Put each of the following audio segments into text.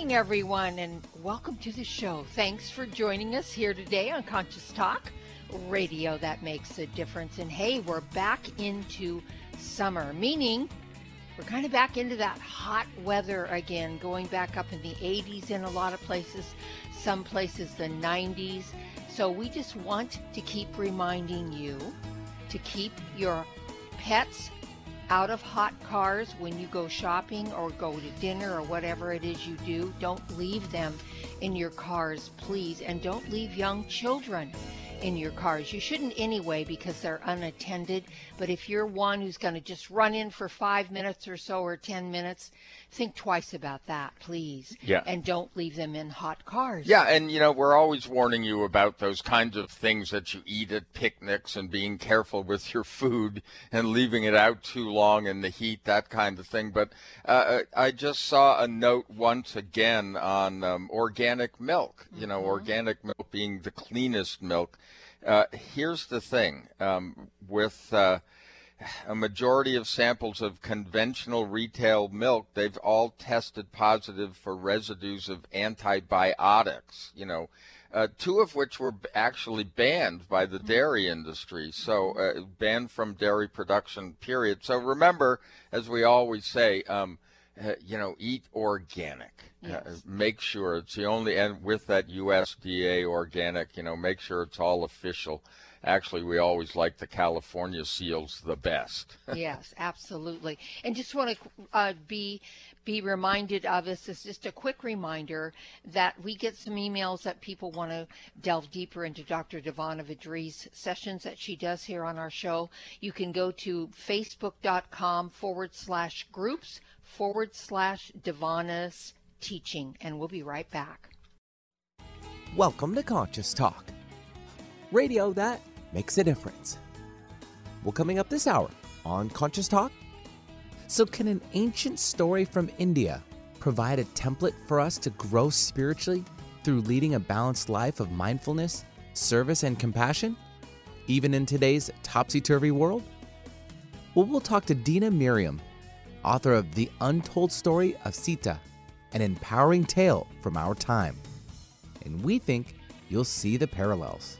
Morning, everyone, and welcome to the show. Thanks for joining us here today on Conscious Talk, radio that makes a difference. And hey, we're back into summer, meaning we're kind of back into that hot weather again, going back up in the 80s in a lot of places, some places the 90s. So we just want to keep reminding you to keep your pets out of hot cars when you go shopping or go to dinner or whatever it is you do. Don't leave them in your cars, please. And don't leave young children in your cars. You shouldn't anyway because they're unattended. But if you're one who's going to just run in for five minutes or so or 10 minutes, think twice about that, please. Yeah. And don't leave them in hot cars. Yeah, and you know, we're always warning you about those kinds of things that you eat at picnics and being careful with your food and leaving it out too long in the heat, that kind of thing. But uh, I just saw a note once again on um, organic milk, you know, Mhm. organic milk being the cleanest milk. Uh, here's the thing um, with. Uh, a majority of samples of conventional retail milk, they've all tested positive for residues of antibiotics, you know, uh, two of which were actually banned by the dairy industry, so uh, banned from dairy production, period. So remember, as we always say, um, uh, you know, eat organic. Uh, make sure it's the only, and with that USDA organic, you know, make sure it's all official. Actually, we always like the California seals the best. yes, absolutely. And just want to uh, be be reminded of this is just a quick reminder that we get some emails that people want to delve deeper into Dr. Devana Vidri's sessions that she does here on our show. You can go to facebook.com forward slash groups forward slash Devana's teaching, and we'll be right back. Welcome to Conscious Talk, radio that makes a difference. Well, coming up this hour on Conscious Talk. So, can an ancient story from India provide a template for us to grow spiritually through leading a balanced life of mindfulness, service, and compassion, even in today's topsy turvy world? Well, we'll talk to Dena Merriam, author of The Untold Story of Sita, an empowering tale from our time. And we think you'll see the parallels.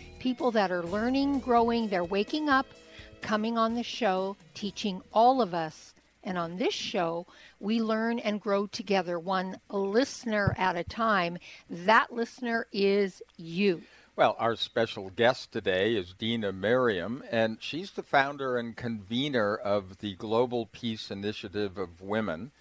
People that are learning, growing, they're waking up, coming on the show, teaching all of us and on this show, we learn and grow together, one listener at a time. That listener is you. Well, our special guest today is Dena Merriam, and she's the founder and convener of the Global Peace Initiative of Women,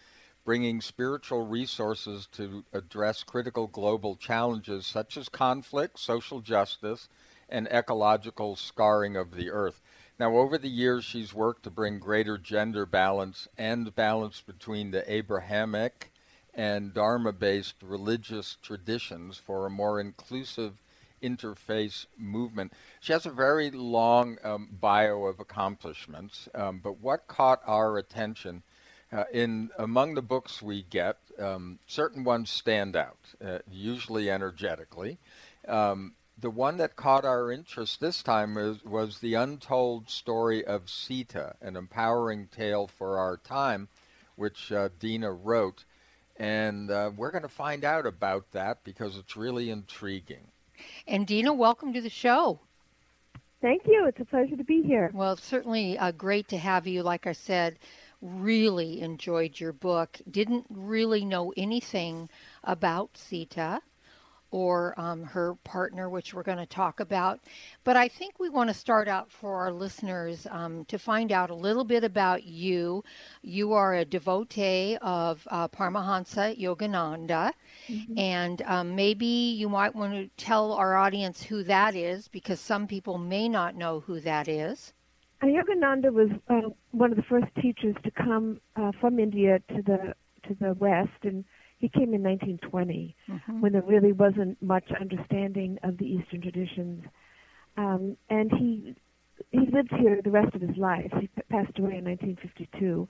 bringing spiritual resources to address critical global challenges such as conflict, social justice, and ecological scarring of the earth. Now, over the years, she's worked to bring greater gender balance and balance between the Abrahamic and Dharma based religious traditions for a more inclusive interfaith movement. She has a very long um, bio of accomplishments, um, but what caught our attention uh, in among the books we get, um, certain ones stand out, uh, usually energetically. Um, the one that caught our interest this time was, was the untold story of Sita, an empowering tale for our time, which uh, Dena wrote. And uh, we're going to find out about that because it's really intriguing. And Dena, welcome to the show. Thank you. It's a pleasure to be here. Well, it's certainly uh, great to have you. Like I said, really enjoyed your book. Didn't really know anything about Sita. Or um, her partner, which we're going to talk about. But I think we want to start out for our listeners um, to find out a little bit about you. You are a devotee of uh, Paramahansa Yogananda, mm-hmm. and um, maybe you might want to tell our audience who that is because some people may not know who that is. Uh, Yogananda was uh, one of the first teachers to come uh, from India to the to the West, and he came in 1920 mm-hmm. when there really wasn't much understanding of the Eastern traditions. Um, and he he lived here the rest of his life. He passed away in 1952.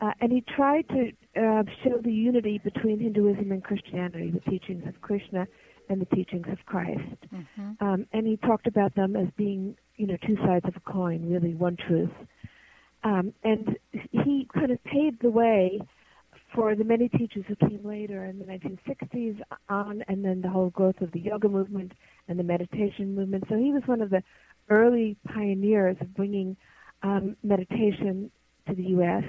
Uh, and he tried to uh, show the unity between Hinduism and Christianity, the teachings of Krishna and the teachings of Christ. Mm-hmm. Um, and he talked about them as being, you know, two sides of a coin, really one truth. Um, and he kind of paved the way for the many teachers who came later in the 1960s on, and then the whole growth of the yoga movement and the meditation movement. So he was one of the early pioneers of bringing um, meditation to the U.S.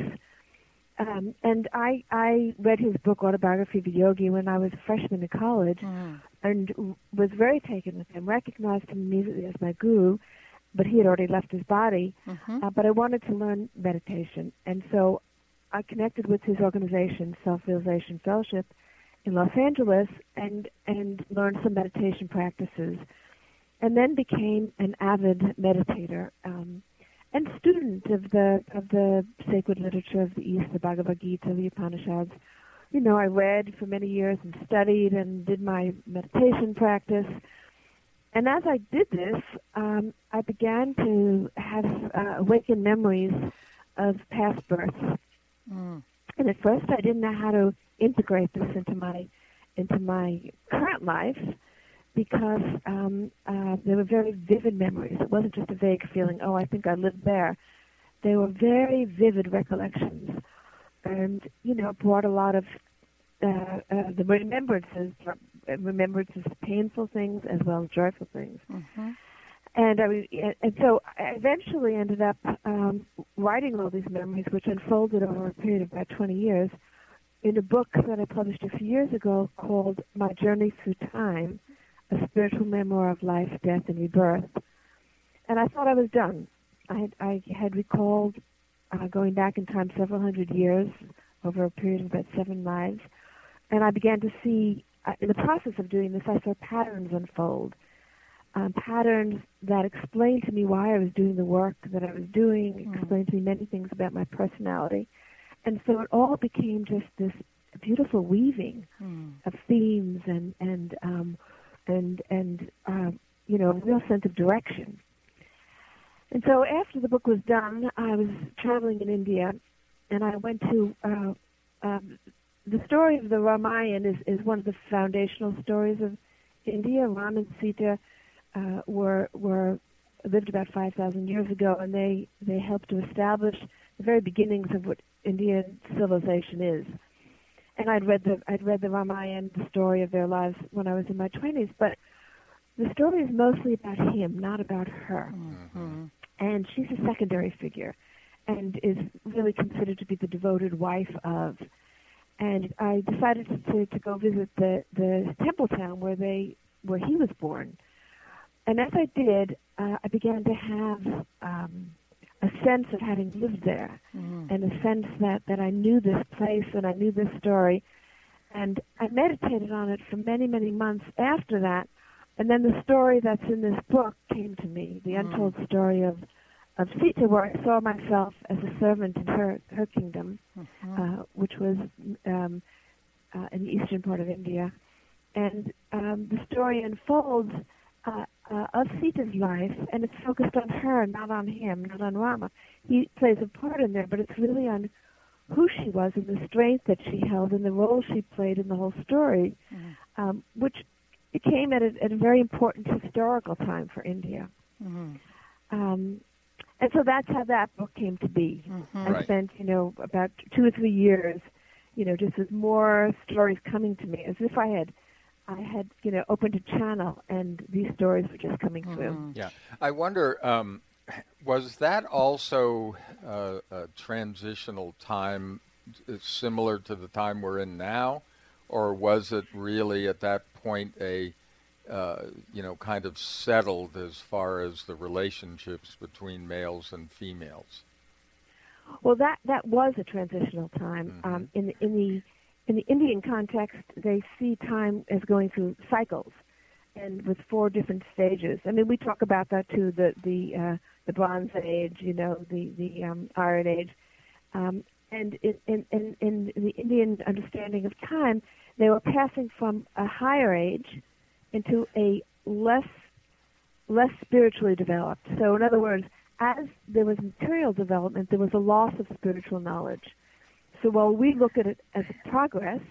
Um, and I, I read his book, Autobiography of a Yogi, when I was a freshman in college, mm. and was very taken with him. Recognized him immediately as my guru, but he had already left his body. Mm-hmm. Uh, but I wanted to learn meditation, and so I connected with his organization, Self Realization Fellowship, in Los Angeles, and and learned some meditation practices, and then became an avid meditator um, and student of the of the sacred literature of the East, the Bhagavad Gita, the Upanishads. You know, I read for many years and studied and did my meditation practice. And as I did this, um, I began to have uh, awakened memories of past births Mm. And at first, I didn't know how to integrate this into my into my current life because um, uh, they were very vivid memories. It wasn't just a vague feeling. Oh, I think I lived there. They were very vivid recollections, and you know, brought a lot of uh, uh, the remembrances, remembrances painful things as well as joyful things. Mm-hmm and I and so I eventually ended up um, writing all these memories, which unfolded over a period of about 20 years, in a book that I published a few years ago called My Journey Through Time: A Spiritual Memoir of Life, Death, and Rebirth. And I thought I was done. I had, I had recalled uh, going back in time several hundred years over a period of about seven lives, and I began to see, uh, in the process of doing this, I saw patterns unfold um, patterns that explained to me why I was doing the work that I was doing, mm. explained to me many things about my personality. And so it all became just this beautiful weaving mm. of themes and and um, and and uh, you know, a real sense of direction. And so after the book was done, I was traveling in India, and I went to uh, um, the story of the Ramayana is, is one of the foundational stories of India. Ram and Sita uh, were were lived about 5,000 years ago, and they they helped to establish the very beginnings of what Indian civilization is. And I'd read the I'd read the Ramayana, the story of their lives when I was in my 20s, but the story is mostly about him, not about her. Mm-hmm. And she's a secondary figure, and is really considered to be the devoted wife of. And I decided to, to go visit the the temple town where they where he was born and as I did, uh, I began to have um, a sense of having lived there, mm. and a sense that that I knew this place and I knew this story, and I meditated on it for many many months after that, and then the story that's in this book came to me, the mm. untold story of of Sita, where I saw myself as a servant in her her kingdom, mm-hmm. uh, which was um, uh, in the eastern part of India, and um, the story unfolds uh, uh, of Sita's life, and it's focused on her, not on him, not on Rama. He plays a part in there, but it's really on who she was and the strength that she held and the role she played in the whole story, mm-hmm. um, which came at a, at a very important historical time for India. Mm-hmm. Um, and so that's how that book came to be. Mm-hmm. I right. spent, you know, about two or three years, you know, just with more stories coming to me, as if I had – I had, you know, opened a channel, and these stories were just coming through. Mm-hmm. Yeah, I wonder, um, was that also uh, a transitional time uh, similar to the time we're in now, or was it really at that point a uh, you know, kind of settled as far as the relationships between males and females? Well, that that was a transitional time. Mm-hmm. Um, in in the in the Indian context, they see time as going through cycles, and with four different stages. I mean, we talk about that too. The the uh, the Bronze Age, you know, the the um, Iron Age, um, and in, in in in the Indian understanding of time, they were passing from a higher age into a less less spiritually developed. So, in other words, as there was material development, there was a loss of spiritual knowledge. So while we look at it as progress,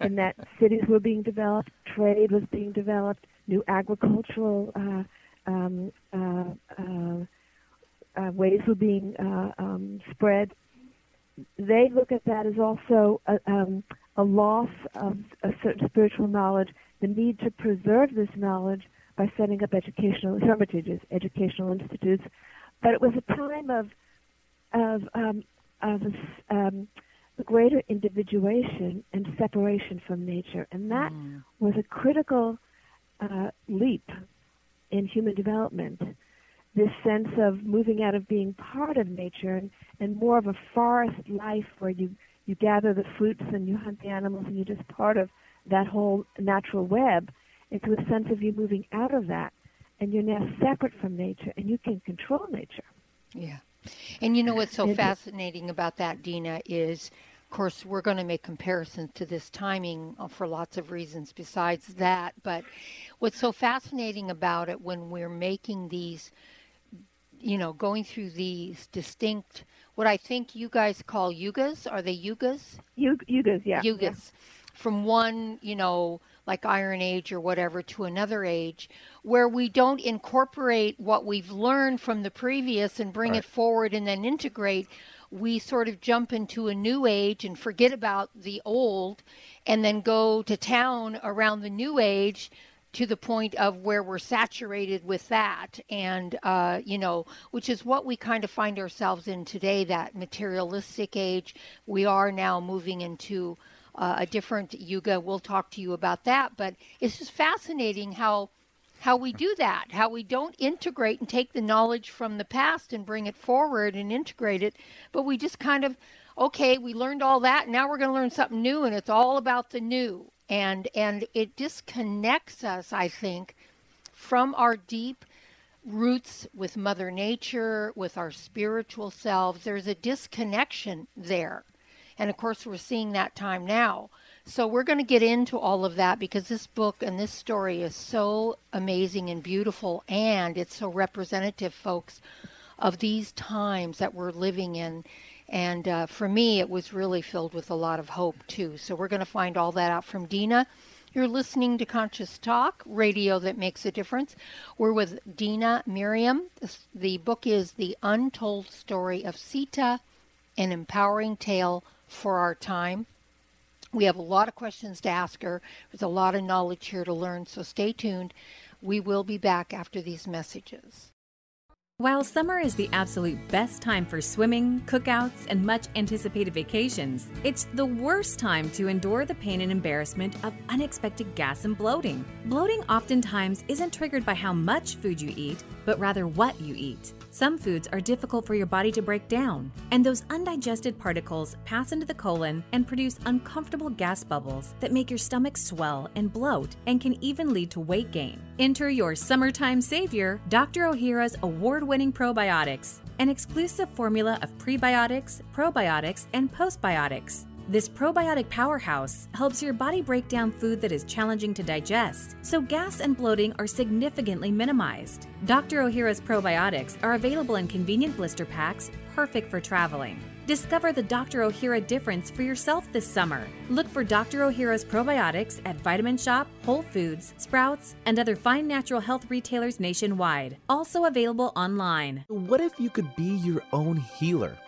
in that cities were being developed, trade was being developed, new agricultural uh, um, uh, uh, uh ways were being uh, um, spread. They look at that as also a, um, a loss of a certain spiritual knowledge, the need to preserve this knowledge by setting up educational hermitages, educational institutes. But it was a time of of um, of um, greater individuation and separation from nature. And that mm. was a critical uh, leap in human development. This sense of moving out of being part of nature and, and more of a forest life where you, you gather the fruits and you hunt the animals and you're just part of that whole natural web into a sense of you moving out of that and you're now separate from nature and you can control nature. Yeah. And you know what's so fascinating about that, Dena, is of course we're going to make comparisons to this timing uh, for lots of reasons besides that. But what's so fascinating about it when we're making these, you know, going through these distinct, what I think you guys call yugas, are they yugas? yugas, yeah. Yugas. Yeah. From one, you know, like Iron Age or whatever to another age, where we don't incorporate what we've learned from the previous and bring right. it forward and then integrate. We sort of jump into a new age and forget about the old and then go to town around the new age to the point of where we're saturated with that and uh, you know which is what we kind of find ourselves in today that materialistic age we are now moving into uh, a different yuga. We'll talk to you about that. But it's just fascinating how how we do that, how we don't integrate and take the knowledge from the past and bring it forward and integrate it, but we just kind of okay, we learned all that, now we're going to learn something new and it's all about the new. And and it disconnects us, I think, from our deep roots with mother nature, with our spiritual selves. There's a disconnection there. And of course, we're seeing that time now. So we're going to get into all of that because this book and this story is so amazing and beautiful, and it's so representative, folks, of these times that we're living in. And uh, for me, it was really filled with a lot of hope, too. So we're going to find all that out from Dena. You're listening to Conscious Talk, radio that makes a difference. We're with Dena Merriam. The book is The Untold Story of Sita, an empowering tale for our time. We have a lot of questions to ask her. There's a lot of knowledge here to learn, so stay tuned. We will be back after these messages. While summer is the absolute best time for swimming, cookouts, and much anticipated vacations, it's the worst time to endure the pain and embarrassment of unexpected gas and bloating. Bloating oftentimes isn't triggered by how much food you eat, but rather what you eat. Some foods are difficult for your body to break down, and those undigested particles pass into the colon and produce uncomfortable gas bubbles that make your stomach swell and bloat and can even lead to weight gain. Enter your summertime savior, Dr. Ohhira's award winning probiotics, an exclusive formula of prebiotics, probiotics, and postbiotics. This probiotic powerhouse helps your body break down food that is challenging to digest, so gas and bloating are significantly minimized. Dr. Ohhira's probiotics are available in convenient blister packs, perfect for traveling. Discover the Dr. Ohhira difference for yourself this summer. Look for Dr. Ohhira's probiotics at Vitamin Shoppe, Whole Foods, Sprouts, and other fine natural health retailers nationwide. Also available online. What if you could be your own healer?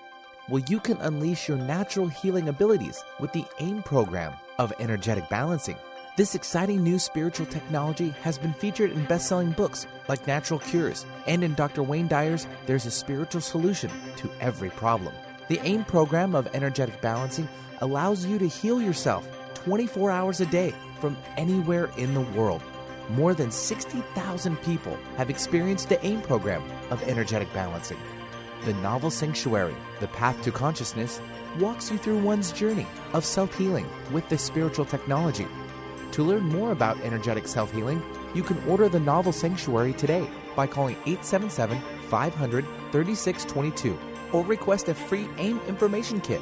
Well, you can unleash your natural healing abilities with the AIM program of energetic balancing. This exciting new spiritual technology has been featured in best selling books like Natural Cures, and in Dr. Wayne Dyer's There's a Spiritual Solution to Every Problem. The AIM program of energetic balancing allows you to heal yourself 24 hours a day from anywhere in the world. more than 60,000 people have experienced the AIM program of energetic balancing. The novel Sanctuary, The Path to Consciousness, walks you through one's journey of self healing with the spiritual technology. To learn more about energetic self healing, you can order the novel Sanctuary today by calling 877 500 3622 or request a free AIM information kit.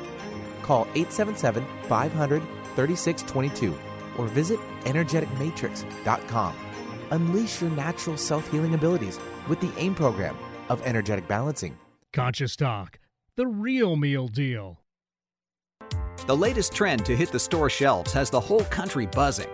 Call 877 500 3622 or visit energeticmatrix.com. Unleash your natural self healing abilities with the AIM program of energetic balancing. Conscious Talk, the real meal deal. The latest trend to hit the store shelves has the whole country buzzing.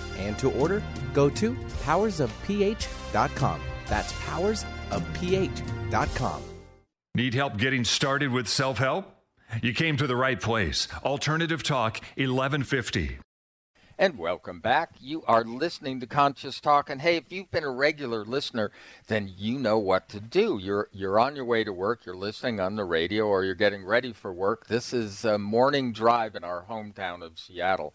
and to order, go to powersofph.com. That's powersofph.com. Need help getting started with self help? You came to the right place. Alternative Talk 1150. And welcome back. You are listening to Conscious Talk. And hey, if you've been a regular listener, then you know what to do. You're you're on your way to work, you're listening on the radio, or you're getting ready for work. This is a morning drive in our hometown of Seattle.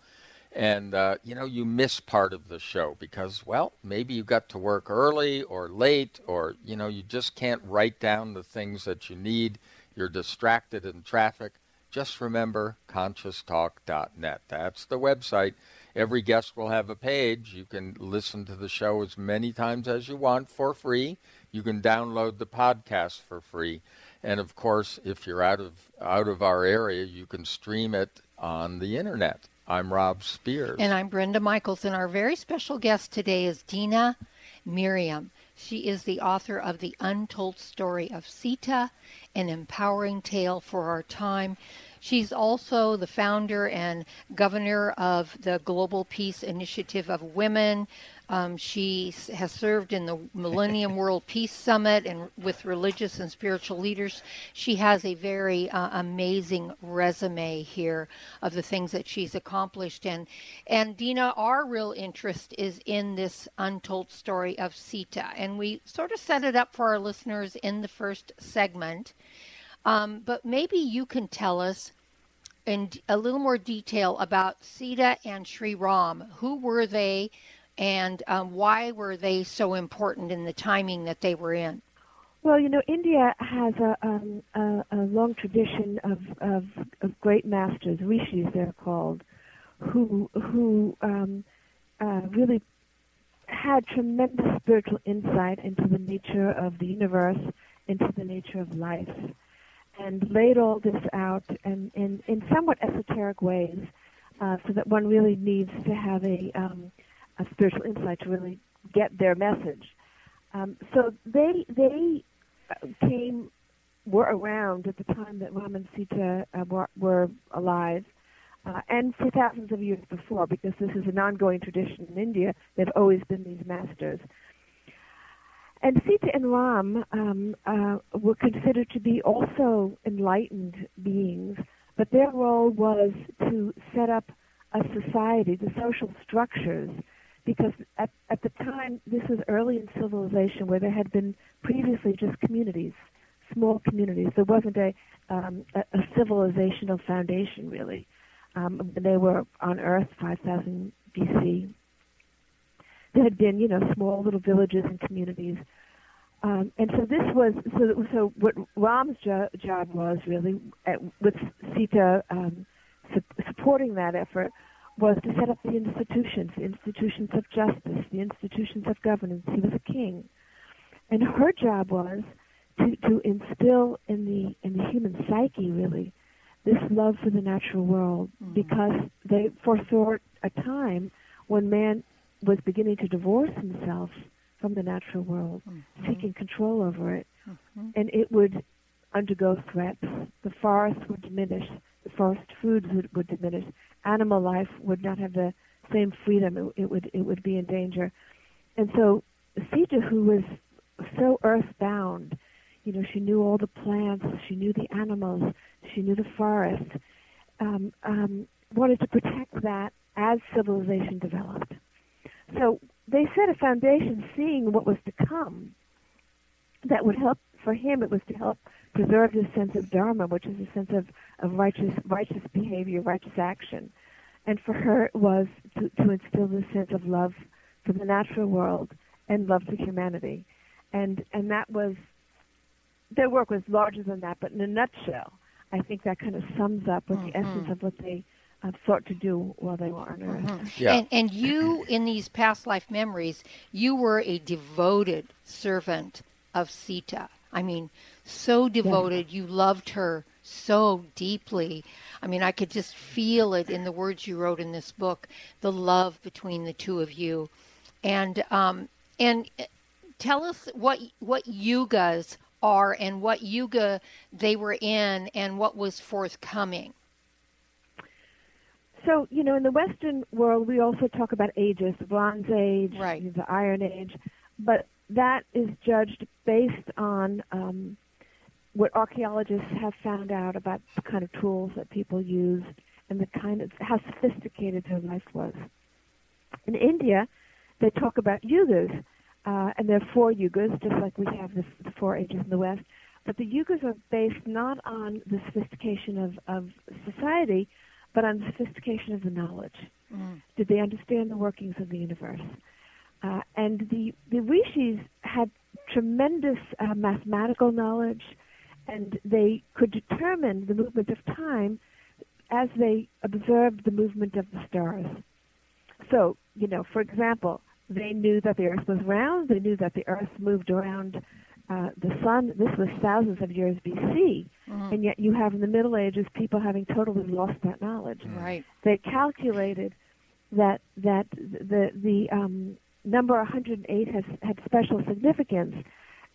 And uh, you know, you miss part of the show because, well, maybe you got to work early or late, or you know, you just can't write down the things that you need. You're distracted in traffic. Just remember conscioustalk.net. That's the website. Every guest will have a page. You can listen to the show as many times as you want for free. You can download the podcast for free. And of course, if you're out of out of our area, you can stream it on the internet. I'm Rob Spears. And I'm Brenda Michaels. And our very special guest today is Dena Merriam. She is the author of The Untold Story of Sita, an empowering tale for our time. She's also the founder and governor of the Global Peace Initiative of Women. Um, she has served in the Millennium World Peace Summit and with religious and spiritual leaders. She has a very uh, amazing resume here of the things that she's accomplished. And and Dena, our real interest is in this untold story of Sita, and we sort of set it up for our listeners in the first segment. Um, but maybe you can tell us in a little more detail about Sita and Sri Ram. Who were they, and um, why were they so important in the timing that they were in? Well, you know, India has a, um, a, a long tradition of, of, of, great masters, rishis they're called, who who um, uh, really had tremendous spiritual insight into the nature of the universe, into the nature of life and laid all this out in, in, in somewhat esoteric ways uh, so that one really needs to have a, um, a spiritual insight to really get their message. Um, so they, they came were around at the time that Ram and Sita uh, were, were alive, uh, and for thousands of years before, because this is an ongoing tradition in India. They've always been these masters. And Sita and Ram um, uh, were considered to be also enlightened beings, but their role was to set up a society, the social structures, because at, at the time, this was early in civilization where there had been previously just communities, small communities. There wasn't a, um, a, a civilizational foundation, really. Um, they were on Earth 5,000 BC. There had been, you know, small little villages and communities. Um, and so this was so. So what Ram's jo- job was really, at, with Sita um, su- supporting that effort, was to set up the institutions, the institutions of justice, the institutions of governance. He was a king, and her job was to, to instill in the in the human psyche really this love for the natural world mm-hmm. because they foresaw a time when man was beginning to divorce himself from the natural world, mm-hmm. seeking control over it, mm-hmm. and it would undergo threats. The forests would diminish, the forest foods would, would diminish, animal life would not have the same freedom. It, it would it would be in danger, and so Sita, who was so earthbound, you know, she knew all the plants, she knew the animals, she knew the forest. Um, um, wanted to protect that as civilization developed. So they set a foundation, seeing what was to come, that would help. For him, it was to help preserve this sense of dharma, which is a sense of, of righteous righteous behavior, righteous action. And for her, it was to, to instill this sense of love for the natural world and love for humanity. And and that was their work was larger than that, but in a nutshell, I think that kind of sums up what mm-hmm. the essence of what they uh, sought to do while they were on Earth. Mm-hmm. Yeah. And, and you, in these past life memories, you were a devoted servant of Sita. I mean, so devoted. You loved her so deeply. I mean, I could just feel it in the words you wrote in this book, the love between the two of you. And um, and uh, tell us what what yugas are and what yuga they were in and what was forthcoming. So, you know, in the Western world, we also talk about ages, the Bronze Age, right. the Iron Age, but that is judged based on um, what archaeologists have found out about the kind of tools that people used and the kind of how sophisticated their life was. In India, they talk about yugas, uh, and there are four yugas, just like we have the, the four ages in the West. But the yugas are based not on the sophistication of, of society, but on the sophistication of the knowledge. Mm. Did they understand the workings of the universe? Uh, and the, the rishis had tremendous uh, mathematical knowledge, and they could determine the movement of time as they observed the movement of the stars. So, you know, for example, they knew that the Earth was round. They knew that the Earth moved around uh, the sun. This was thousands of years BC, mm-hmm. and yet you have in the Middle Ages people having totally lost that knowledge. Right. They calculated that that the the um, number 108 has had special significance,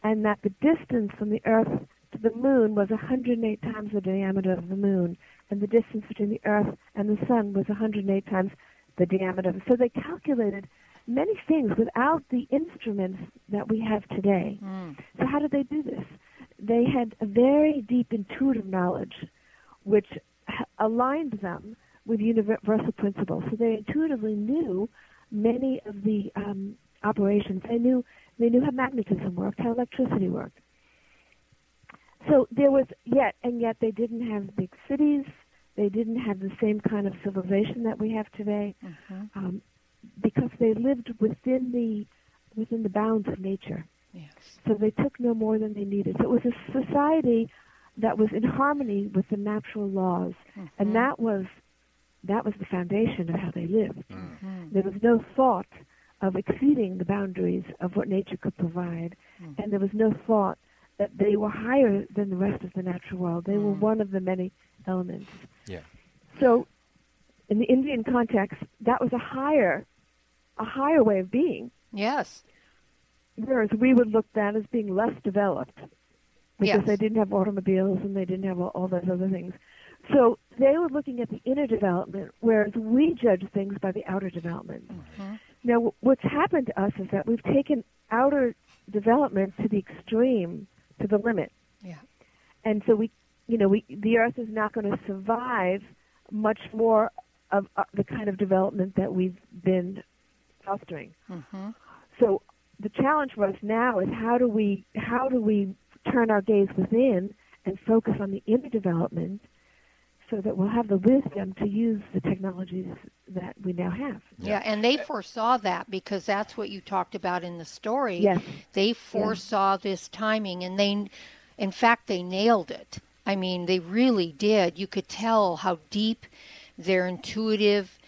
and that the distance from the Earth to the Moon was 108 times the diameter of the Moon, and the distance between the Earth and the Sun was 108 times the diameter. So they calculated many things without the instruments that we have today. Mm. So how did they do this? They had a very deep intuitive knowledge, which aligned them with universal principles. So they intuitively knew many of the um, operations. They knew they knew how magnetism worked, how electricity worked. So there was yet, and yet they didn't have big cities. They didn't have the same kind of civilization that we have today. Mm-hmm. Um, because they lived within the within the bounds of nature. Yes. So they took no more than they needed. So it was a society that was in harmony with the natural laws, mm-hmm. and that was that was the foundation of how they lived. Mm-hmm. There was no thought of exceeding the boundaries of what nature could provide, mm-hmm. and there was no thought that they were higher than the rest of the natural world. They were mm. one of the many elements. Yeah. So, in the Indian context, that was a higher a higher way of being. Yes. Whereas we would look at that as being less developed. because Yes. they didn't have automobiles and they didn't have all, all those other things. So they were looking at the inner development, whereas we judge things by the outer development. Mm-hmm. Now, what's happened to us is that we've taken outer development to the extreme, to the limit. Yeah. And so we, you know, we the Earth is not going to survive much more of uh, the kind of development that we've been fostering. Mm-hmm. So the challenge for us now is how do we how do we turn our gaze within and focus on the inner development so that we'll have the wisdom to use the technologies that we now have. Yeah, and they foresaw that because that's what you talked about in the story. Yes. They foresaw this timing and they in fact they nailed it. I mean, they really did. You could tell how deep their intuitive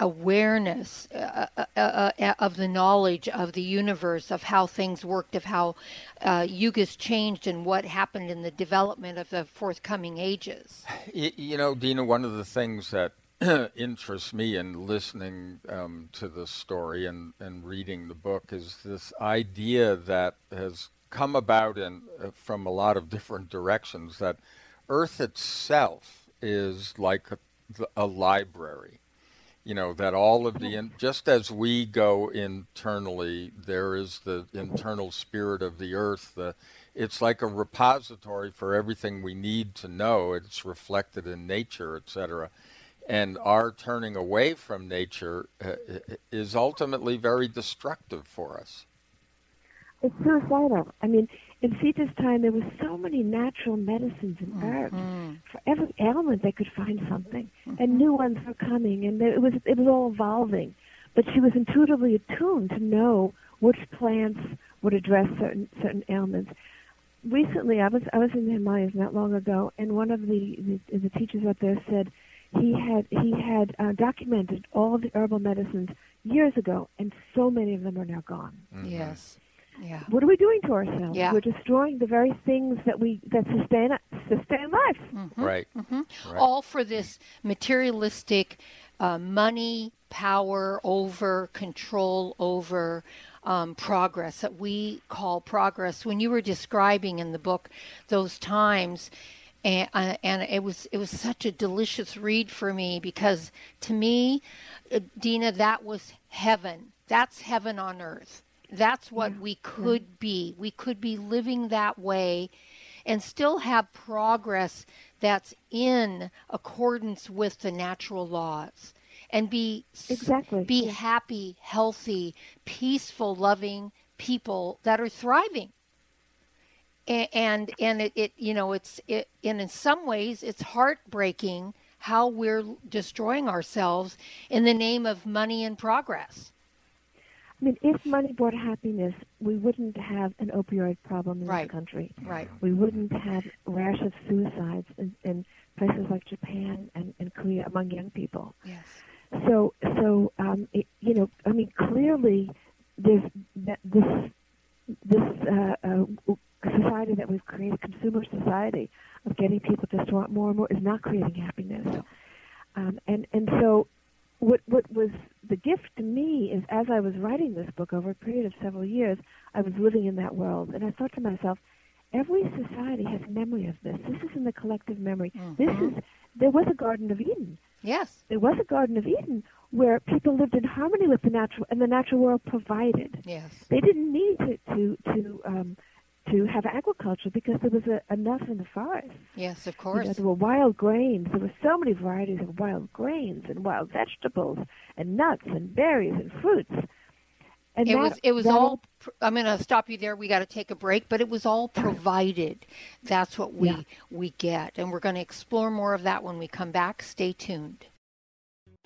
awareness uh, uh, uh, uh, of the knowledge of the universe, of how things worked, of how uh, yugas changed, and what happened in the development of the forthcoming ages. Y- You know, Dena, one of the things that interests me in listening um, to the story and, and reading the book is this idea that has come about in, uh, from a lot of different directions that Earth itself is like a, a library. You know, that all of the, in, just as we go internally, there is the internal spirit of the Earth. The, it's like a repository for everything we need to know. It's reflected in nature, etc. And our turning away from nature uh, is ultimately very destructive for us. It's suicidal. I mean, in Sita's time, there were so many natural medicines and herbs. For every ailment, they could find something, and new ones were coming, and it was it was all evolving. But she was intuitively attuned to know which plants would address certain certain ailments. Recently, I was I was in the Himalayas not long ago, and one of the the, the teachers up there said he had he had uh, documented all the herbal medicines years ago, and so many of them are now gone. Yes. Yeah. What are we doing to ourselves? Yeah. We're destroying the very things that we that sustain sustain life. Right. hmm Right. All for this materialistic uh, money, power over, control over um, progress that we call progress. When you were describing in the book those times, and, uh, and it was it was such a delicious read for me because to me, uh, Dena, that was heaven. That's heaven on earth. That's what we could be. We could be living that way and still have progress that's in accordance with the natural laws and be Exactly, be yeah. happy, healthy, peaceful, loving people that are thriving. A- And and it, it you know it's it and in some ways it's heartbreaking how we're destroying ourselves in the name of money and progress. I mean, if money brought happiness, we wouldn't have an opioid problem in Right. this country. Right. We wouldn't have rash of suicides in, in places like Japan and, and Korea among young people. Yes. So, so um, it, you know, I mean, clearly, there's this this uh, uh, society that we've created, consumer society, of getting people just to want more and more, is not creating happiness. Um, and and so, what what was the gift to me is as I was writing this book over a period of several years, I was living in that world, and I thought to myself, every society has memory of this. This is in the collective memory. This is there was a Garden of Eden Yes. there was a Garden of Eden where people lived in harmony with the natural, and the natural world provided. Yes. They didn't need to to to um, to have agriculture because there was a, enough in the forest. Yes, of You course. know, there were wild grains. There were so many varieties of wild grains and wild vegetables and nuts and berries and fruits. And it that- was it was all i'm going to stop you there we got to take a break but it was all provided that's what we Yeah. we get and we're going to explore more of that when we come back stay tuned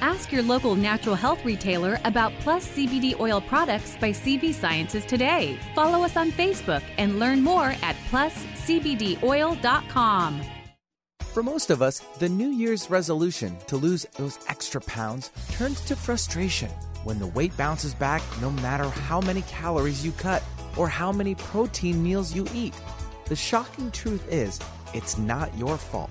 Ask your local natural health retailer about Plus CBD oil products by CV Sciences today. Follow us on Facebook and learn more at pluscbdoil.com. For most of us, the New Year's resolution to lose those extra pounds turns to frustration when the weight bounces back no matter how many calories you cut or how many protein meals you eat. The shocking truth is, it's not your fault.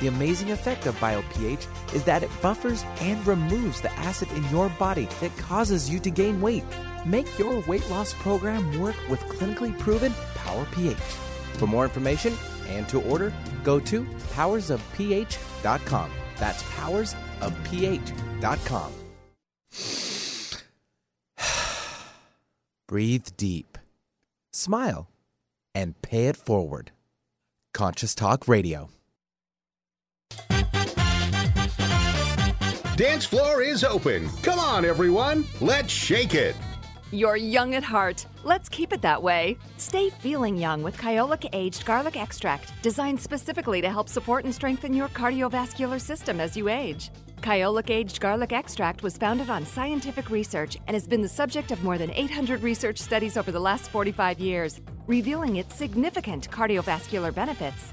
The amazing effect of BioPH is that it buffers and removes the acid in your body that causes you to gain weight. Make your weight loss program work with clinically proven Power pH. For more information and to order, go to powersofph.com. That's powersofph.com. Breathe deep, smile, and pay it forward. Conscious Talk Radio. Dance floor is open. Come on, everyone. Let's shake it. You're young at heart. Let's keep it that way. Stay feeling young with Kyolic Aged Garlic Extract, designed specifically to help support and strengthen your cardiovascular system as you age. Kyolic Aged Garlic Extract was founded on scientific research and has been the subject of more than 800 research studies over the last 45 years, revealing its significant cardiovascular benefits.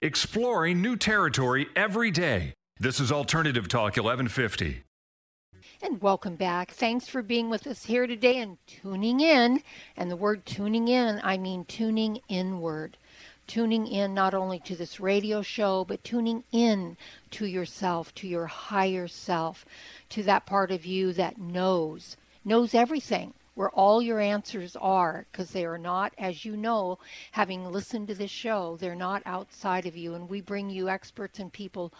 Exploring new territory every day. This is Alternative Talk 1150. And welcome back. Thanks for being with us here today and tuning in. And the word tuning in, I mean tuning inward. Tuning in not only to this radio show, but tuning in to yourself, to your higher self, to that part of you that knows, knows everything where all your answers are because they are not, as you know, having listened to this show, they're not outside of you. And we bring you experts and people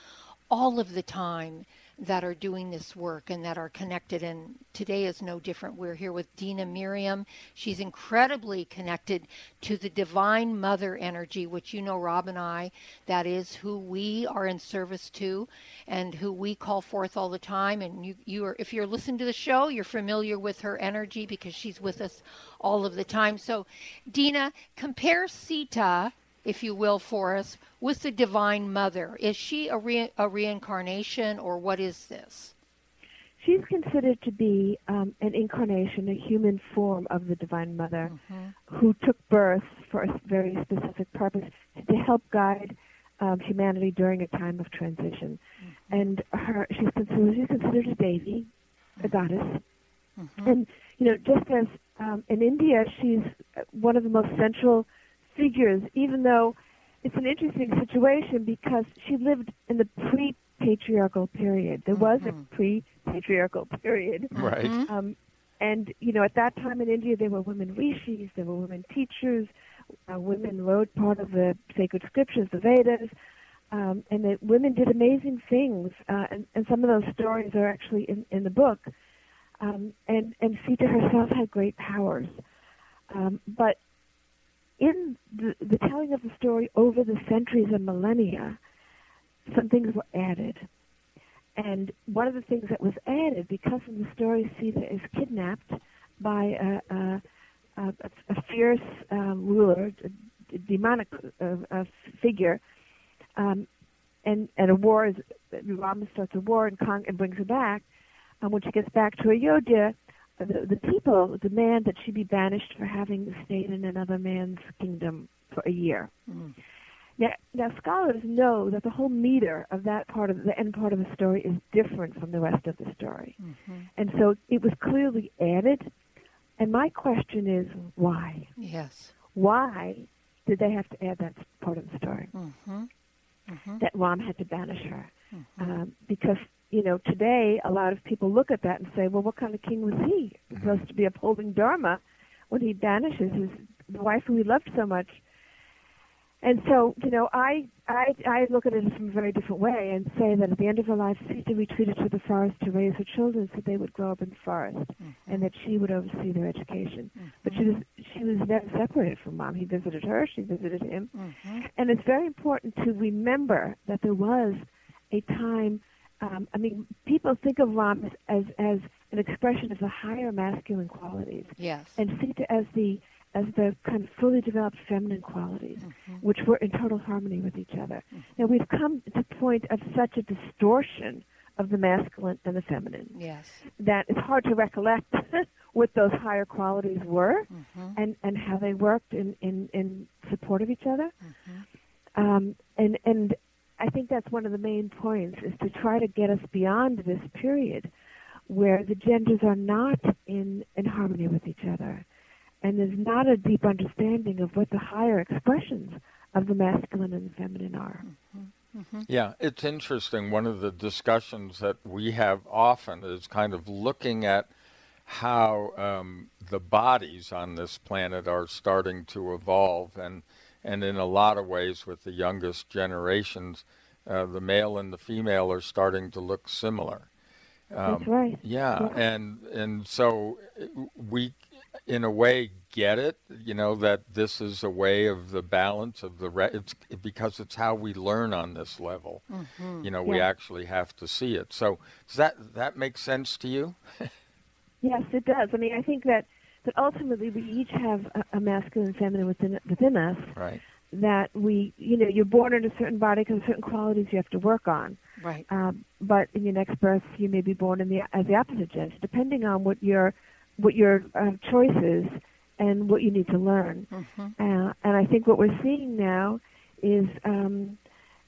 all of the time that are doing this work and that are connected. And today is no different. We're here with Dena Merriam. She's incredibly connected to the Divine Mother energy, which you know, Rob and I, that is who we are in service to and who we call forth all the time. And you, you are, if you're listening to the show, you're familiar with her energy because she's with us all of the time. So, Dena, compare Sita if you will, for us with the Divine Mother. Is she a, re- a reincarnation, or what is this? She's considered to be um, an incarnation, a human form of the Divine Mother, mm-hmm. who took birth for a very specific purpose to help guide um, humanity during a time of transition. Mm-hmm. And her, she's considered, she's considered a deity, a goddess. Mm-hmm. And you know, just as um, in India, she's one of the most central figures, even though it's an interesting situation because she lived in the pre patriarchal period. There was Mm-hmm. a pre patriarchal period. Right. Um, and, you know, at that time in India, there were women rishis, there were women teachers, uh, women wrote part of the sacred scriptures, the Vedas, um, and that women did amazing things. Uh, and, and some of those stories are actually in, in the book. Um, and, and Sita herself had great powers. Um, but in the, the telling of the story over the centuries and millennia, some things were added. And one of the things that was added, because in the story Sita is kidnapped by a, a, a, a fierce um, ruler, a, demonic uh, figure, um, and and a war is Rama starts a war and, con- and brings her back. And when she gets back to Ayodhya, the, the people demand that she be banished for having stayed in another man's kingdom for a year. Now, now scholars know that the whole meter of that part of the end part of the story is different from the rest of the story, and so it was clearly added. And my question is, why? Yes. Why did they have to add that part of the story? Mm-hmm. Mm-hmm. that Ram had to banish her. Um, because, you know, today a lot of people look at that and say, well, what kind of king was he? Mm-hmm. Supposed to be upholding Dharma when he banishes his the wife who he loved so much. And so, you know, I, I I look at it from a very different way and say that at the end of her life, Sita retreated to the forest to raise her children so they would grow up in the forest, mm-hmm. and that she would oversee their education. Mm-hmm. But she was she was never separated from mom. He visited her, she visited him, and it's very important to remember that there was a time. Um, I mean, people think of Ram as, as as an expression of the higher masculine qualities, Yes. and Sita as the as the kind of fully developed feminine qualities, which were in total harmony with each other. Now we've come to a point of such a distortion of the masculine and the feminine Yes. that it's hard to recollect what those higher qualities were and, and how they worked in, in, in support of each other. Um, and, and I think that's one of the main points is to try to get us beyond this period where the genders are not in, in harmony with each other. And there's not a deep understanding of what the higher expressions of the masculine and the feminine are. Yeah, it's interesting. One of the discussions that we have often is kind of looking at how um, the bodies on this planet are starting to evolve, and and in a lot of ways, with the youngest generations, uh, the male and the female are starting to look similar. That's right. Yeah, Yeah. and and so uh, we, in a way, get it. You know that this is a way of the balance of the. Re- it's because it's how we learn on this level. You know, we actually have to see it. So does that that make sense to you? Yes, it does. I mean, I think that that ultimately we each have a, a masculine and feminine within within us. Right. That we, you know, you're born in a certain body because certain qualities you have to work on. Right. Um, but in your next birth, you may be born in the as the opposite gender, depending on what your what your uh, choice is and what you need to learn. Uh, and I think what we're seeing now is, um,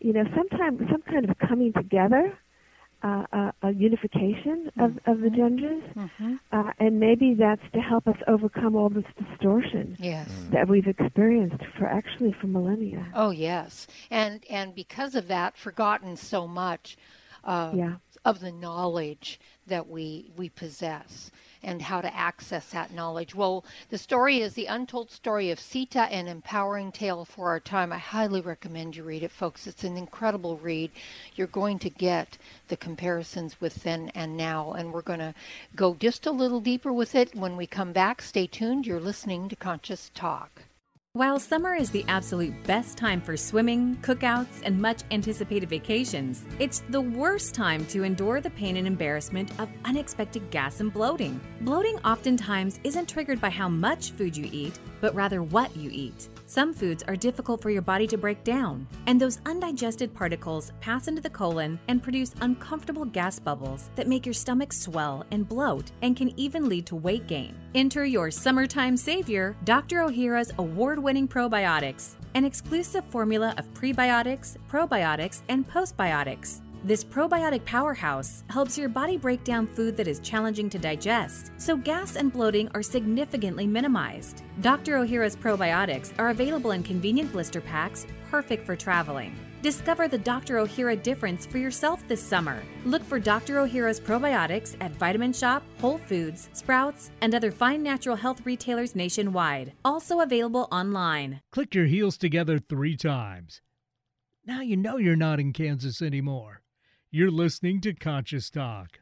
you know, sometimes some kind of coming together, uh, a, a unification of, of the genders, uh, and maybe that's to help us overcome all this distortion Yes. that we've experienced for actually for millennia. Oh yes, and and because of that, forgotten so much uh, Yeah. of the knowledge that we we possess and how to access that knowledge. Well, the story is the untold story of Sita, an empowering tale for our time. I highly recommend you read it, folks. It's an incredible read. You're going to get the comparisons with then and now, and we're going to go just a little deeper with it when we come back. Stay tuned. You're listening to Conscious Talk. While summer is the absolute best time for swimming, cookouts, and much anticipated vacations, it's the worst time to endure the pain and embarrassment of unexpected gas and bloating. Bloating oftentimes isn't triggered by how much food you eat, but rather what you eat. Some foods are difficult for your body to break down, and those undigested particles pass into the colon and produce uncomfortable gas bubbles that make your stomach swell and bloat and can even lead to weight gain. Enter your summertime savior, Dr. Ohhira's award winning probiotics, an exclusive formula of prebiotics, probiotics, and postbiotics. This probiotic powerhouse helps your body break down food that is challenging to digest, so gas and bloating are significantly minimized. Dr. Ohhira's probiotics are available in convenient blister packs, perfect for traveling. Discover the Dr. Ohhira difference for yourself this summer. Look for Dr. Ohhira's probiotics at Vitamin Shoppe, Whole Foods, Sprouts, and other fine natural health retailers nationwide. Also available online. Click your heels together three times. Now you know you're not in Kansas anymore. You're listening to Conscious Talk.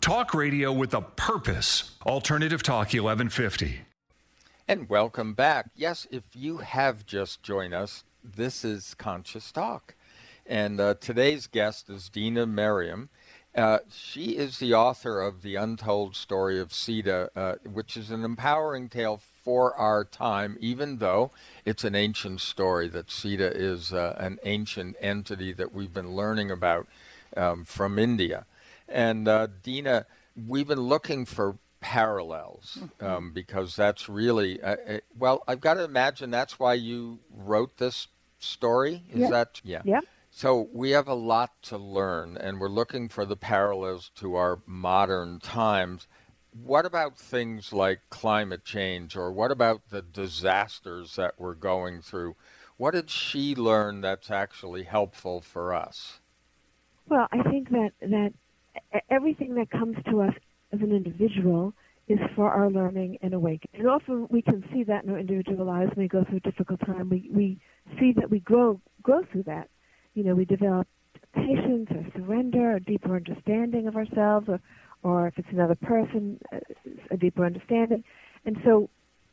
Talk radio with a purpose. Alternative Talk 1150. And welcome back. Yes, if you have just joined us, this is Conscious Talk. And uh, today's guest is Dena Merriam. Uh, she is the author of The Untold Story of Sita, uh, which is an empowering tale for our time, even though it's an ancient story, that Sita is uh, an ancient entity that we've been learning about um, from India. And uh, Dena, we've been looking for parallels mm-hmm. um, because that's really uh, uh, well. I've got to imagine that's why you wrote this story. Is yep. that yeah? Yeah. So we have a lot to learn, and we're looking for the parallels to our modern times. What about things like climate change, or what about the disasters that we're going through? What did she learn that's actually helpful for us? Well, I think that that everything that comes to us as an individual is for our learning and awakening. And often we can see that in our individual lives when we go through a difficult time. We we see that we grow grow through that. You know, we develop patience or surrender, a deeper understanding of ourselves, or or if it's another person, a deeper understanding. And so,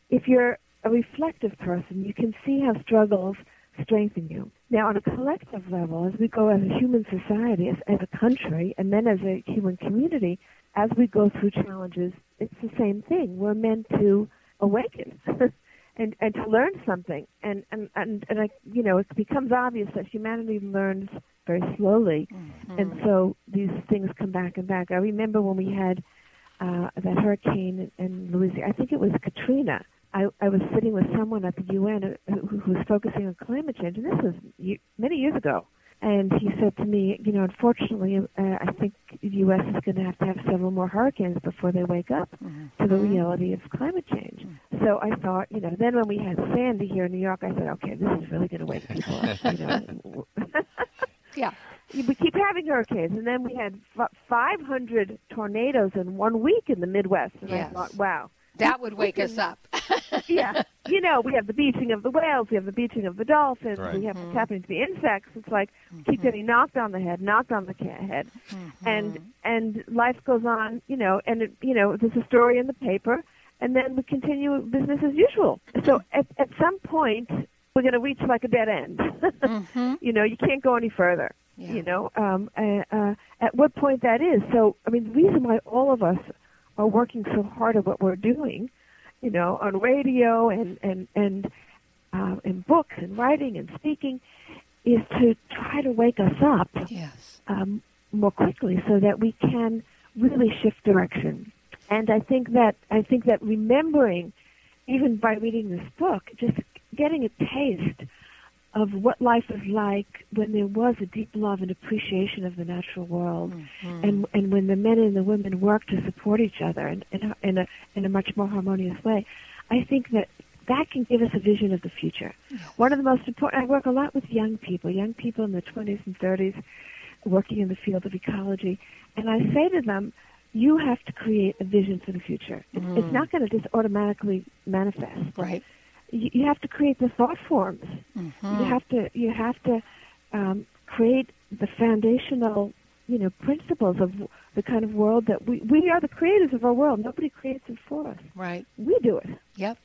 if you're a reflective person, you can see how struggles strengthen you. Now, on a collective level, as we go as a human society, as, as a country, and then as a human community, as we go through challenges, it's the same thing. We're meant to awaken and and to learn something. And and and, and I, you know, it becomes obvious that humanity learns very slowly, mm-hmm. and so these things come back and back. I remember when we had uh, that hurricane in Louisiana. I think it was Katrina I, I was sitting with someone at the UN who, who was focusing on climate change, and this was many years ago. And he said to me, you know, unfortunately, uh, I think the U.S. is going to have to have several more hurricanes before they wake up mm-hmm. to the reality of climate change. Mm-hmm. So I thought, you know, then when we had Sandy here in New York, I said, okay, this is really going to wake people up. You know. yeah. We keep having hurricanes, and then we had 500 tornadoes in one week in the Midwest. And yes. I thought, wow, that would wake us up. Yeah. You know, we have the beaching of the whales, we have the beaching of the dolphins, right. we have mm-hmm. what's happening to the insects. It's like mm-hmm. keep getting knocked on the head, knocked on the head. Mm-hmm. And and life goes on, you know, and it, you know, there's a story in the paper and then we continue business as usual. So at at some point we're going to reach like a dead end. mm-hmm. You know, you can't go any further. Yeah. You know, um, uh, uh, at what point that is. So, I mean, the reason why all of us are working so hard at what we're doing you know, on radio and and and uh, in books and writing and speaking, is to try to wake us up yes. um, more quickly so that we can really shift direction. And I think that I think that remembering, even by reading this book, just getting a taste of what life was like when there was a deep love and appreciation of the natural world, mm-hmm. and and when the men and the women worked to support each other in in a, in a in a much more harmonious way. I think that that can give us a vision of the future. One of the most important, I work a lot with young people, young people in their 20s and 30s, working in the field of ecology, and I say to them, you have to create a vision for the future. Mm. It's not going to just automatically manifest. Right. You, you have to create the thought forms. Mhm. You have to you have to um, create the foundational you know principles of the kind of world that we we are the creators of our world. Nobody creates it for us. Right. We do it. Yep.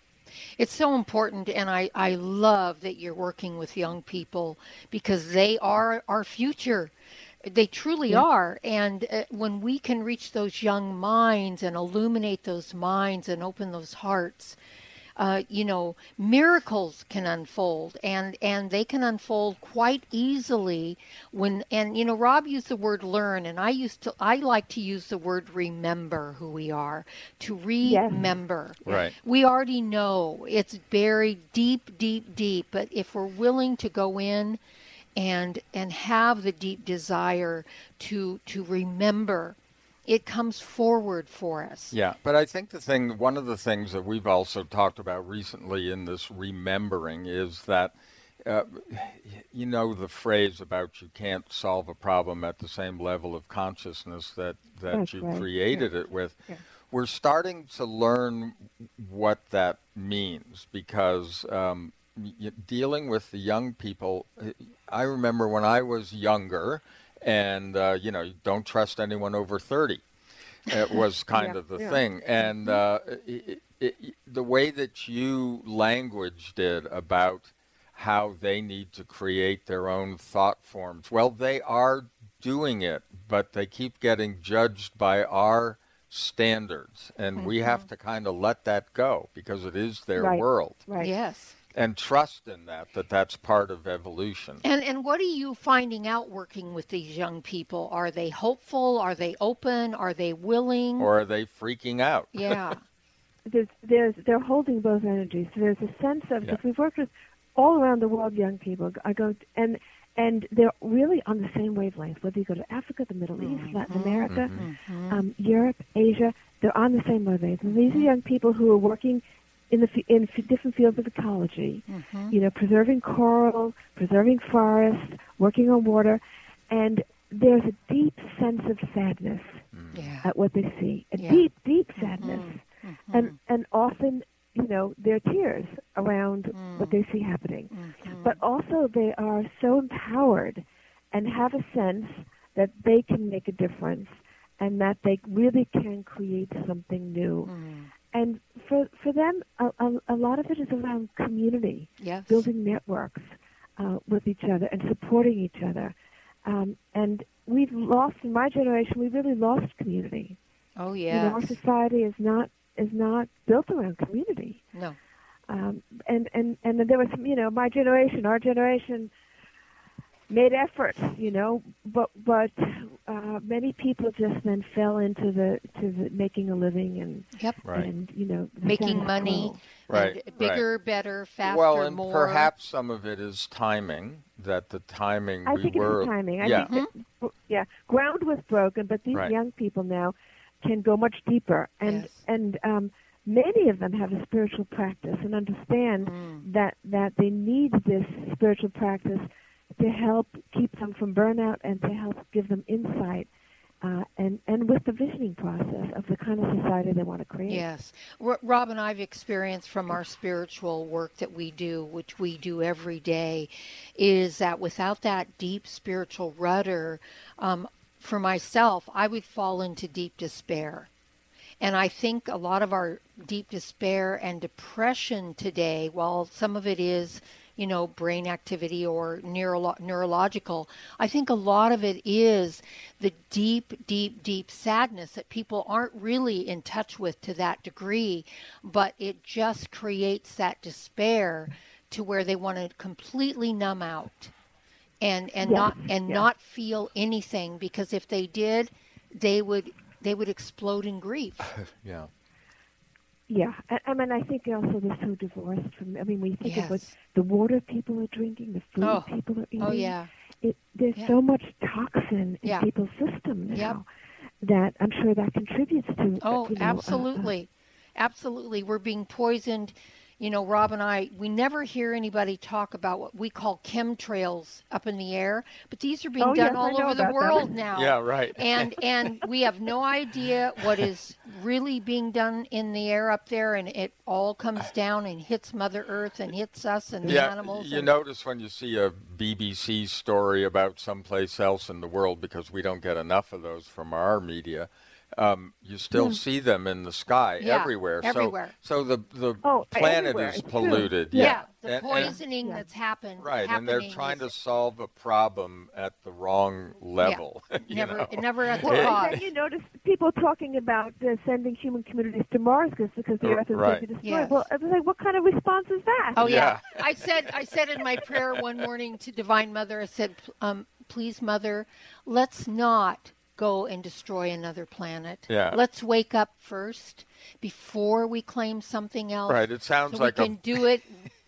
It's so important, and I, I love that you're working with young people because they are our future. They truly Yeah. are. And uh, when we can reach those young minds and illuminate those minds and open those hearts, uh, you know, miracles can unfold, and and they can unfold quite easily when. And you know, Rob used the word learn, and I used to. I like to use the word remember who we are. To remember. Right. We already know it's buried deep, deep, deep. But if we're willing to go in and and have the deep desire to to remember, it comes forward for us. Yeah, but I think the thing, one of the things that we've also talked about recently in this remembering is that, uh, you know, the phrase about you can't solve a problem at the same level of consciousness that, that That's you right, created yeah, it with. yeah. We're starting to learn what that means because um, dealing with the young people, I remember when I was younger, and uh, you know, don't trust anyone over 30 it was kind Yeah, of the yeah. thing and uh, it, it, it, the way that you language did about how they need to create their own thought forms well they are doing it but they keep getting judged by our standards and we have to kind of let that go because it is their Right. world Right. Yes. And trust in that that that's part of evolution And and what are you finding out working with these young people? Are they hopeful? Are they open? Are they willing? or are they freaking out yeah. There's there's they're holding both energies. So there's a sense of Yeah. if we've worked with all around the world young people. I go and and they're really on the same wavelength. Whether you go to Africa, the Middle East, mm-hmm. Latin America, mm-hmm. um, Europe, Asia, they're on the same wavelength. And these are mm-hmm. young people who are working in the in different fields of ecology. Mm-hmm. You know, preserving coral, preserving forests, working on water, and there's a deep sense of sadness mm. Yeah. at what they see. A Yeah. deep, deep mm-hmm. sadness, mm-hmm. and and often you know there are tears around mm. what they see happening. But also they are so empowered and have a sense that they can make a difference and that they really can create something new. Mm. And for for them, a, a, a lot of it is around community, Yes. building networks uh, with each other and supporting each other. Um, and we've lost in my generation. We really lost community. Oh You know, our society is not is not built around community. No. Um, and and and there was you know, my generation, our generation made efforts, you know, but but uh, many people just then fell into the to the making a living and Yep. Right. and you know Making money. Right, And bigger, better, faster, well, and more. perhaps some of it is timing. That the timing I we think were. it's timing. I yeah, think that, yeah, ground was broken, but these Right. young people now can go much deeper, and Yes. and um, many of them have a spiritual practice and understand Mm. that that they need this spiritual practice to help keep them from burnout and to help give them insight. Uh, and and with the visioning process of the kind of society they want to create. Yes. Rob and I've experienced from our spiritual work that we do, which we do every day, is that without that deep spiritual rudder, um, for myself, I would fall into deep despair. And I think a lot of our deep despair and depression today, while some of it is, you know, brain activity or neurolo- neurological, I think a lot of it is the deep, deep, deep sadness that people aren't really in touch with to that degree, but it just creates that despair to where they want to completely numb out and and Yes, not and yes. not feel anything because if they did, they would they would explode in grief. yeah. Yeah, I, I mean, I think also they're so divorced from. I mean, we think of what the water people are drinking, the food Oh. people are eating. Oh yeah. it, there's Yeah. so much toxin in Yeah. people's system now Yep. that I'm sure that contributes to. uh, Oh, you know, uh, uh, absolutely. Absolutely. We're being poisoned, you know, Rob and I, we never hear anybody talk about what we call chemtrails up in the air, but these are being Oh, done yes, all over the world that. now. Yeah, right. and and we have no idea what is really being done in the air up there, and it all comes down and hits Mother Earth and hits us and the yeah, animals. you and, notice when you see a BBC story about someplace else in the world, because we don't get enough of those from our media, um, you still Hmm. see them in the sky Yeah, everywhere. everywhere. So, so the the Oh, planet everywhere. is polluted. yeah, Yeah, the And- and- poisoning Yeah. that's happened. right, and they're happening trying to solve a problem at the wrong level. you never, know? never at the Well, cause. and then you notice people talking about uh, sending human communities to Mars because because the Uh, Earth is right. going to be destroyed. Yes. Well, I was like, what kind of response is that? Oh yeah. Yeah. I said I said in my prayer one morning to Divine Mother, I said, um, please, Mother, let's not go and destroy another planet. Yeah. Let's wake up first before we claim something else. Right, it sounds so like a- we can do it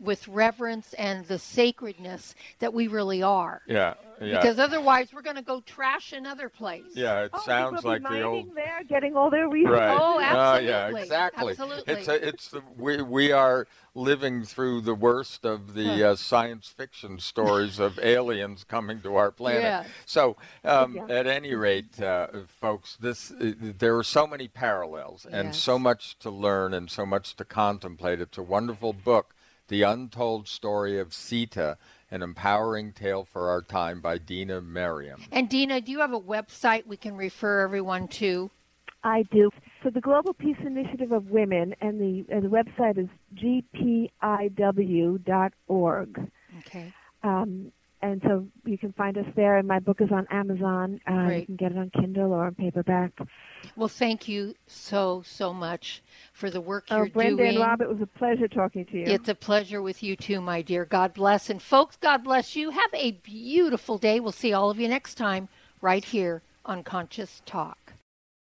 with reverence and the sacredness that we really are. yeah, yeah. Because otherwise, we're going to go trash another place. yeah, it Oh, sounds people like be the old mining there, getting all their resources. Right. Oh, Uh, yeah, absolutely. exactly. Absolutely. It's a, it's the, we we are living through the worst of the uh, science fiction stories of aliens coming to our planet. Yeah. So, um, Yeah. at any rate, uh, folks, this uh, there are so many parallels and Yes. so much to learn and so much to contemplate. It's a wonderful book, The Untold Story of Sita. An empowering tale for our time by Dena Merriam. And Dena, do you have a website we can refer everyone to? I do. So the Global Peace Initiative of Women, and the uh, the website is gpiw.org. Okay. Um, and so you can find us there. And my book is on Amazon. Uh, You can get it on Kindle or on paperback. Well, thank you so, so much for the work Oh, you're Brenda doing. and Rob, it was a pleasure talking to you. It's a pleasure with you too, my dear. God bless. And folks, God bless you. Have a beautiful day. We'll see all of you next time right here on Conscious Talk.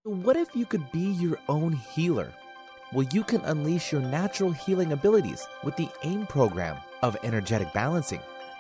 What if you could be your own healer? Well, you can unleash your natural healing abilities with the AIM program of energetic balancing.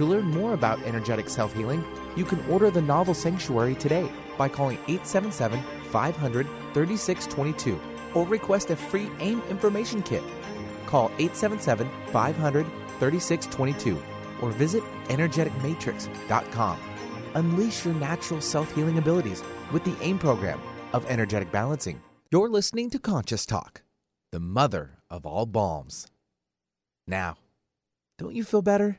To learn more about energetic self healing, you can order the novel Sanctuary today by calling 877 500 3622 or request a free AIM information kit. Call 877 500 3622 or visit energeticmatrix.com. Unleash your natural self healing abilities with the AIM program of energetic balancing. You're listening to Conscious Talk, the mother of all balms. Now, don't you feel better?